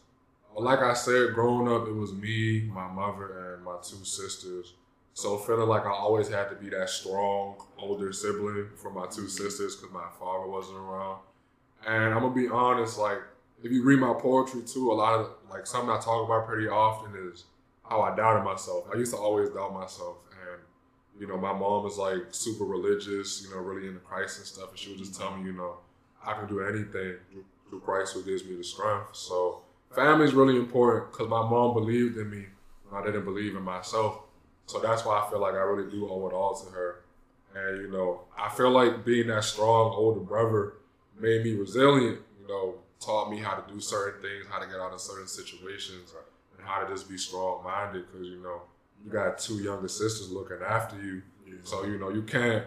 S3: uh, like I said, growing up, it was me, my mother, and my two sisters. So feeling like I always had to be that strong older sibling for my two sisters because my father wasn't around. And I'm gonna be honest, like if you read my poetry too, a lot of like something I talk about pretty often is how I doubted myself. I used to always doubt myself, and you know, my mom was like super religious, you know, really into Christ and stuff, and she would just tell me, you know, I can do anything through, Christ who gives me the strength. So family is really important because my mom believed in me when I didn't believe in myself. So that's why I feel like I really do owe it all to her. And you know, I feel like being that strong older brother made me resilient. You know, taught me how to do certain things, how to get out of certain situations, and how to just be strong minded. Because you know, you got two younger sisters looking after you, so you know you can't.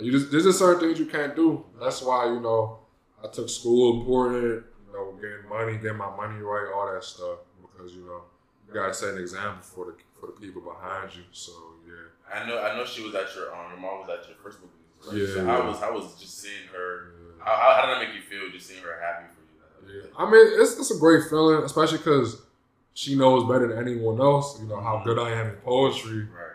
S3: You just there's just certain things you can't do. That's why you know I took school important. You know, getting money, getting my money right, all that stuff. Because you know you gotta set an example for the for the people behind you. So yeah.
S2: I know, I know she was at your um, your mom was at your first book right?
S3: Yeah,
S2: So
S3: yeah.
S2: how was how was just seeing her? How, how, how did that make you feel? Just seeing her happy?
S3: Yeah. I mean, it's, it's a great feeling, especially because she knows better than anyone else, you know, how good I am in poetry.
S2: Right.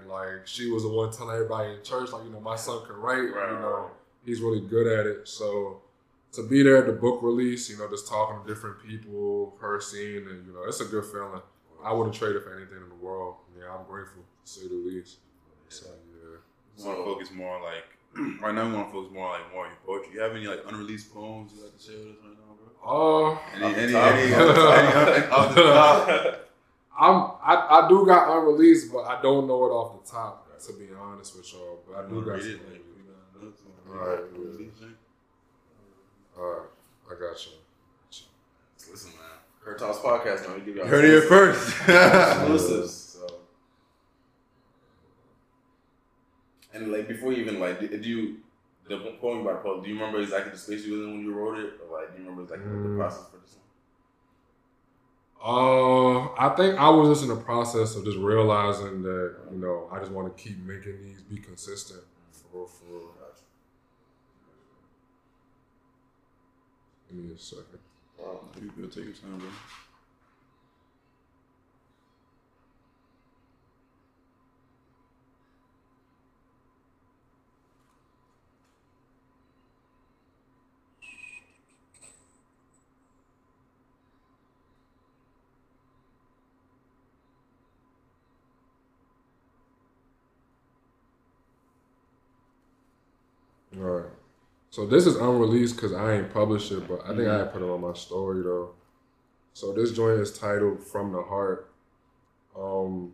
S3: And, Like she was the one telling everybody in church, like you know, my son can write.
S2: Right,
S3: you know,
S2: right.
S3: he's really good at it. So to be there at the book release, you know, just talking to different people, her seeing, and you know, it's a good feeling. I wouldn't trade it for anything in the world. Yeah, I'm grateful to say the least. So yeah.
S5: We want to focus more on like right now. We want to focus more on like more on your poetry. You have any like unreleased poems you like to share with us right now, bro?
S3: Oh,
S5: Any
S2: Off
S5: any any, any off the top?
S3: I'm I, I do got unreleased, but I don't know it off the top. To be honest with y'all, but I do got
S5: Read
S3: some.
S5: it, like, we got notes on it.
S3: Alright,
S5: Release it.
S3: All right, I got you.
S2: Listen, man. Her Talks podcast, man. We give y'all
S1: Heard it here
S2: exclusives.
S1: first.
S2: exclusives. So. And like before you even like, do did you the poem about Paul? Do you remember exactly the space you was in when you wrote it, or like do you remember exactly
S3: Mm.
S2: the process for this one?
S3: Uh, I think I was just in the process of just realizing that you know I just want to keep making these be consistent for real, for real. Give me a second.
S5: You good? Take your time, bro.
S3: All right. So this is unreleased because I ain't published it, but I think I put it on my story though. So this joint is titled "From the Heart." Um,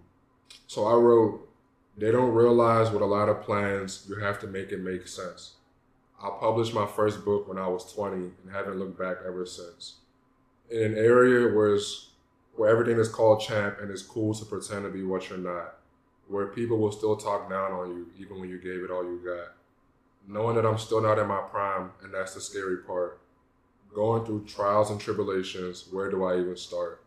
S3: so I wrote, "They don't realize with a lot of plans, you have to make it make sense." I published my first book when I was 20 and haven't looked back ever since. In an area where it's, where everything is called champ and it's cool to pretend to be what you're not, where people will still talk down on you even when you gave it all you got knowing that I'm still not in my prime, and that's the scary part. Going through trials and tribulations, where do I even start?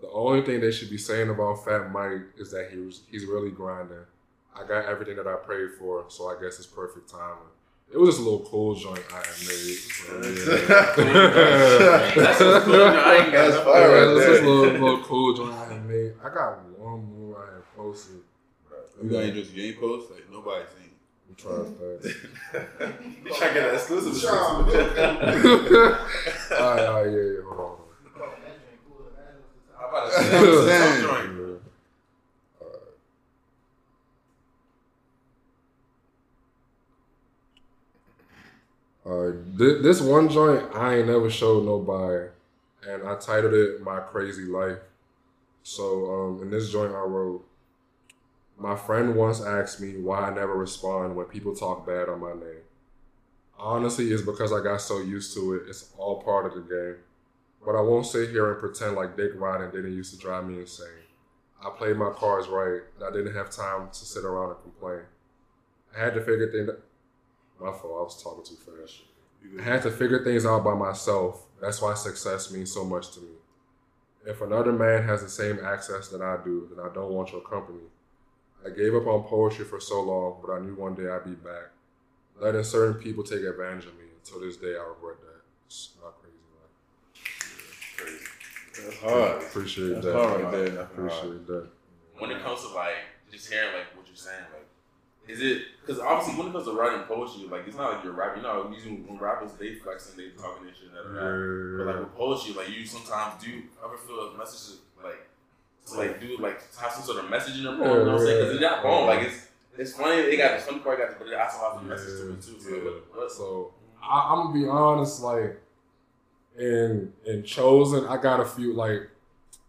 S3: The only thing they should be saying about Fat Mike is that he was he's really grinding. I got everything that I prayed for, so I guess it's perfect timing. It was just a little cool joint I had made. So, yeah.
S2: That's just cool. I ain't got
S1: That's fire
S3: Yeah,
S1: right
S3: it was just a little, little cool joint I had made. I got one more I had posted.
S5: You got any just game posts? Like nobody's seen.
S3: I'm trying to think.
S2: You trying to get that exclusive?
S4: Sean,
S2: exclusive.
S3: all right, all right, yeah, yeah, hold on. hold on.
S2: How about a
S1: That's I'm
S2: joint?
S3: Alright. Uh, thi- this one joint I ain't never showed nobody, and I titled it "My Crazy Life." So um, in this joint I wrote, "My friend once asked me why I never respond when people talk bad on my name. Honestly, it's because I got so used to it. It's all part of the game. But I won't sit here and pretend like Dick Riding didn't used to drive me insane. I played my cards right, and I didn't have time to sit around and complain. I had to figure things. My fault. I was talking too fast. I had to figure things out by myself. That's why success means so much to me. If another man has the same access that I do, then I don't want your company. I gave up on poetry for so long, but I knew one day I'd be back. Letting certain people take advantage of me. Until this day, I regret that. It's not crazy life.
S2: Crazy.
S5: That's hard.
S3: Appreciate
S5: That's
S3: that.
S5: hard right there. That's
S3: Appreciate that.
S2: When it comes to like just hearing like what you're saying, like is it because obviously when it comes to writing poetry, like it's not like you're rapping. You know, usually when rappers they flexing, they talking and shit. And that, that. But like with poetry, like you sometimes do ever feel a message like to like do like have some sort of message in your poem. You know what I'm saying? Because it's not poem. Like it's it's funny. It got the funny part, got the, but it also has a message to it too. So
S3: Yeah. So I, I'm gonna be honest, like in in chosen, I got a few like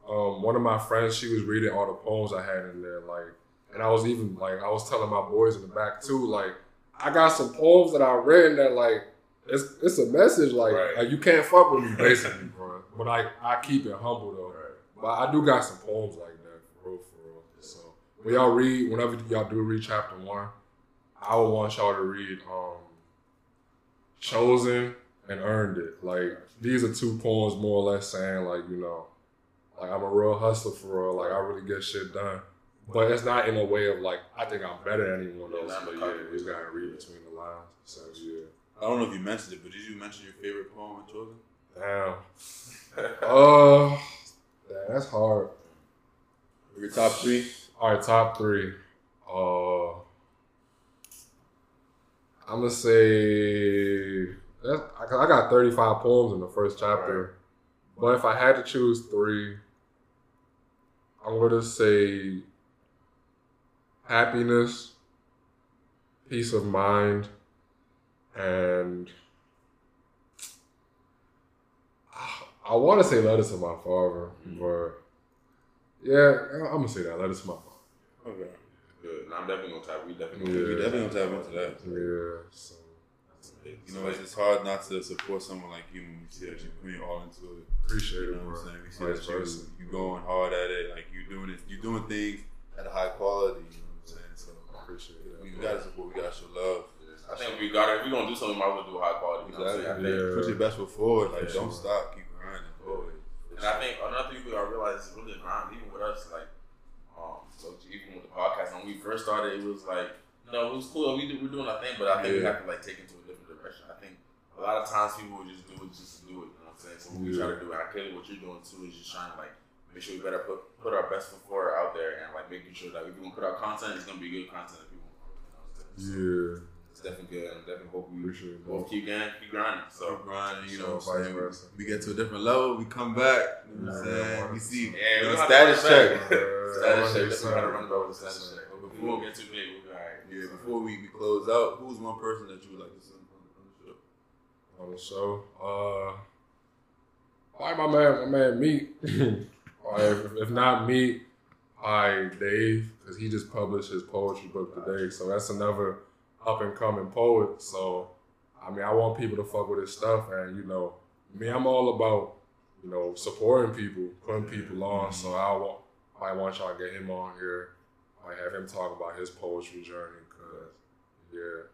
S3: um one of my friends, she was reading all the poems I had in there, like and I was even like I was telling my boys in the back too, like I got some poems that I read that like it's it's a message like,
S2: Right.
S3: like you can't fuck with me basically, bro. But I I keep it humble though. But I do got some poems like that for real, for real. So when y'all read, whenever y'all do read chapter one, I would want y'all to read um Chosen and Earned It. Like these are two poems more or less saying like, you know, like I'm a real hustler for real, like I really get shit done. But it's not in a way of like I think I'm better than anyone
S2: Yeah,
S3: else.
S2: not
S3: But yeah, you just gotta read between the lines. So yeah.
S5: I don't know if you mentioned it, but did you mention your favorite poem in Chosen?
S3: Damn. Uh damn, that's hard.
S1: Your top three.
S3: All right, top three. Uh, I'm gonna say I got- I got 35 poems in the first chapter, but if I had to choose three, I'm gonna say happiness, peace of mind, and I want to say letters to my father, mm-hmm. but yeah, I'm gonna say that letters to my father.
S1: Okay.
S2: Good. And I'm definitely gonna tap. We definitely
S3: Yeah.
S2: gonna
S1: We definitely gonna tap into that.
S3: Yeah, so
S1: You know, it's just hard not to support someone like you when we see that you put your all into it.
S3: appreciate
S1: You
S3: it,
S1: know what. I'm saying? We see
S3: Vice
S1: that
S3: versa.
S1: you you going hard at it, like you doing it, you doing things at a high quality. You know what I'm saying? So
S3: Appreciate it.
S1: we gotta support, we gotta show love.
S2: I think we got it. If we're gonna do something, we might as well do a high quality. You know what I'm saying?
S3: Yeah.
S1: Put your best foot forward. Like
S3: For
S1: don't stop, keep grinding. Always.
S2: And I think another thing we gotta realize is really grind, even with us, like, um, so even with the podcast, when we first started, it was like, you know, it was cool. We do, we're doing our thing, but I think we have to like take it to a different direction. I think a lot of times people will just do it just to do it. You know what I'm saying? So what we try to do, and I clearly what you're doing too is just trying to like make sure we better put put our best foot forward out there and like making sure that if we gonna put out content, it's gonna be good content that people. want, You know what I'm saying? So
S3: Yeah,
S2: It's definitely good, and definitely hope we
S3: appreciate it.
S2: both keep going, keep grinding. So.
S1: Keep grinding, you know what
S3: vice versa.
S1: We get to a different level, we come back. You know what I'm saying? We see
S2: Yeah, we
S1: the
S2: don't
S1: status check.
S2: back. Status check. That's
S3: 100%.
S2: what I gotta run about with the status check. But before we get too big, we'll be alright.
S1: Yeah, before we, we close out, who's one person that you would like to see on the, show?
S3: on the show. Uh, why my man, my man Meek. or if, if not Meek, I Dave, because he just published his poetry book today. So that's another up and coming poet. So I mean, I want people to fuck with his stuff, and you know, me, I'm all about you know supporting people, putting people on. So mm-hmm. I want, I want y'all to get him on here. I have him talk about his poetry journey, cause yeah.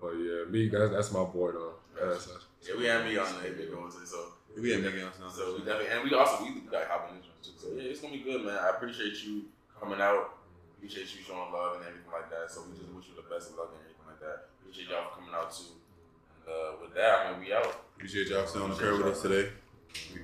S3: But yeah, me, that's that's my boy though. That's, that's,
S2: Yeah, we had me on there, big going to so.
S1: We had nigga else on.
S2: So we definitely, and we also we got hopping in too. So yeah, it's gonna be good, man. I appreciate you coming out. Mm-hmm. Appreciate you showing love and everything like that. So we just wish you the best of luck in everything like that. Appreciate y'all for coming out too. And uh, with that, I mean, we out.
S1: Appreciate y'all sitting on the curb with us today.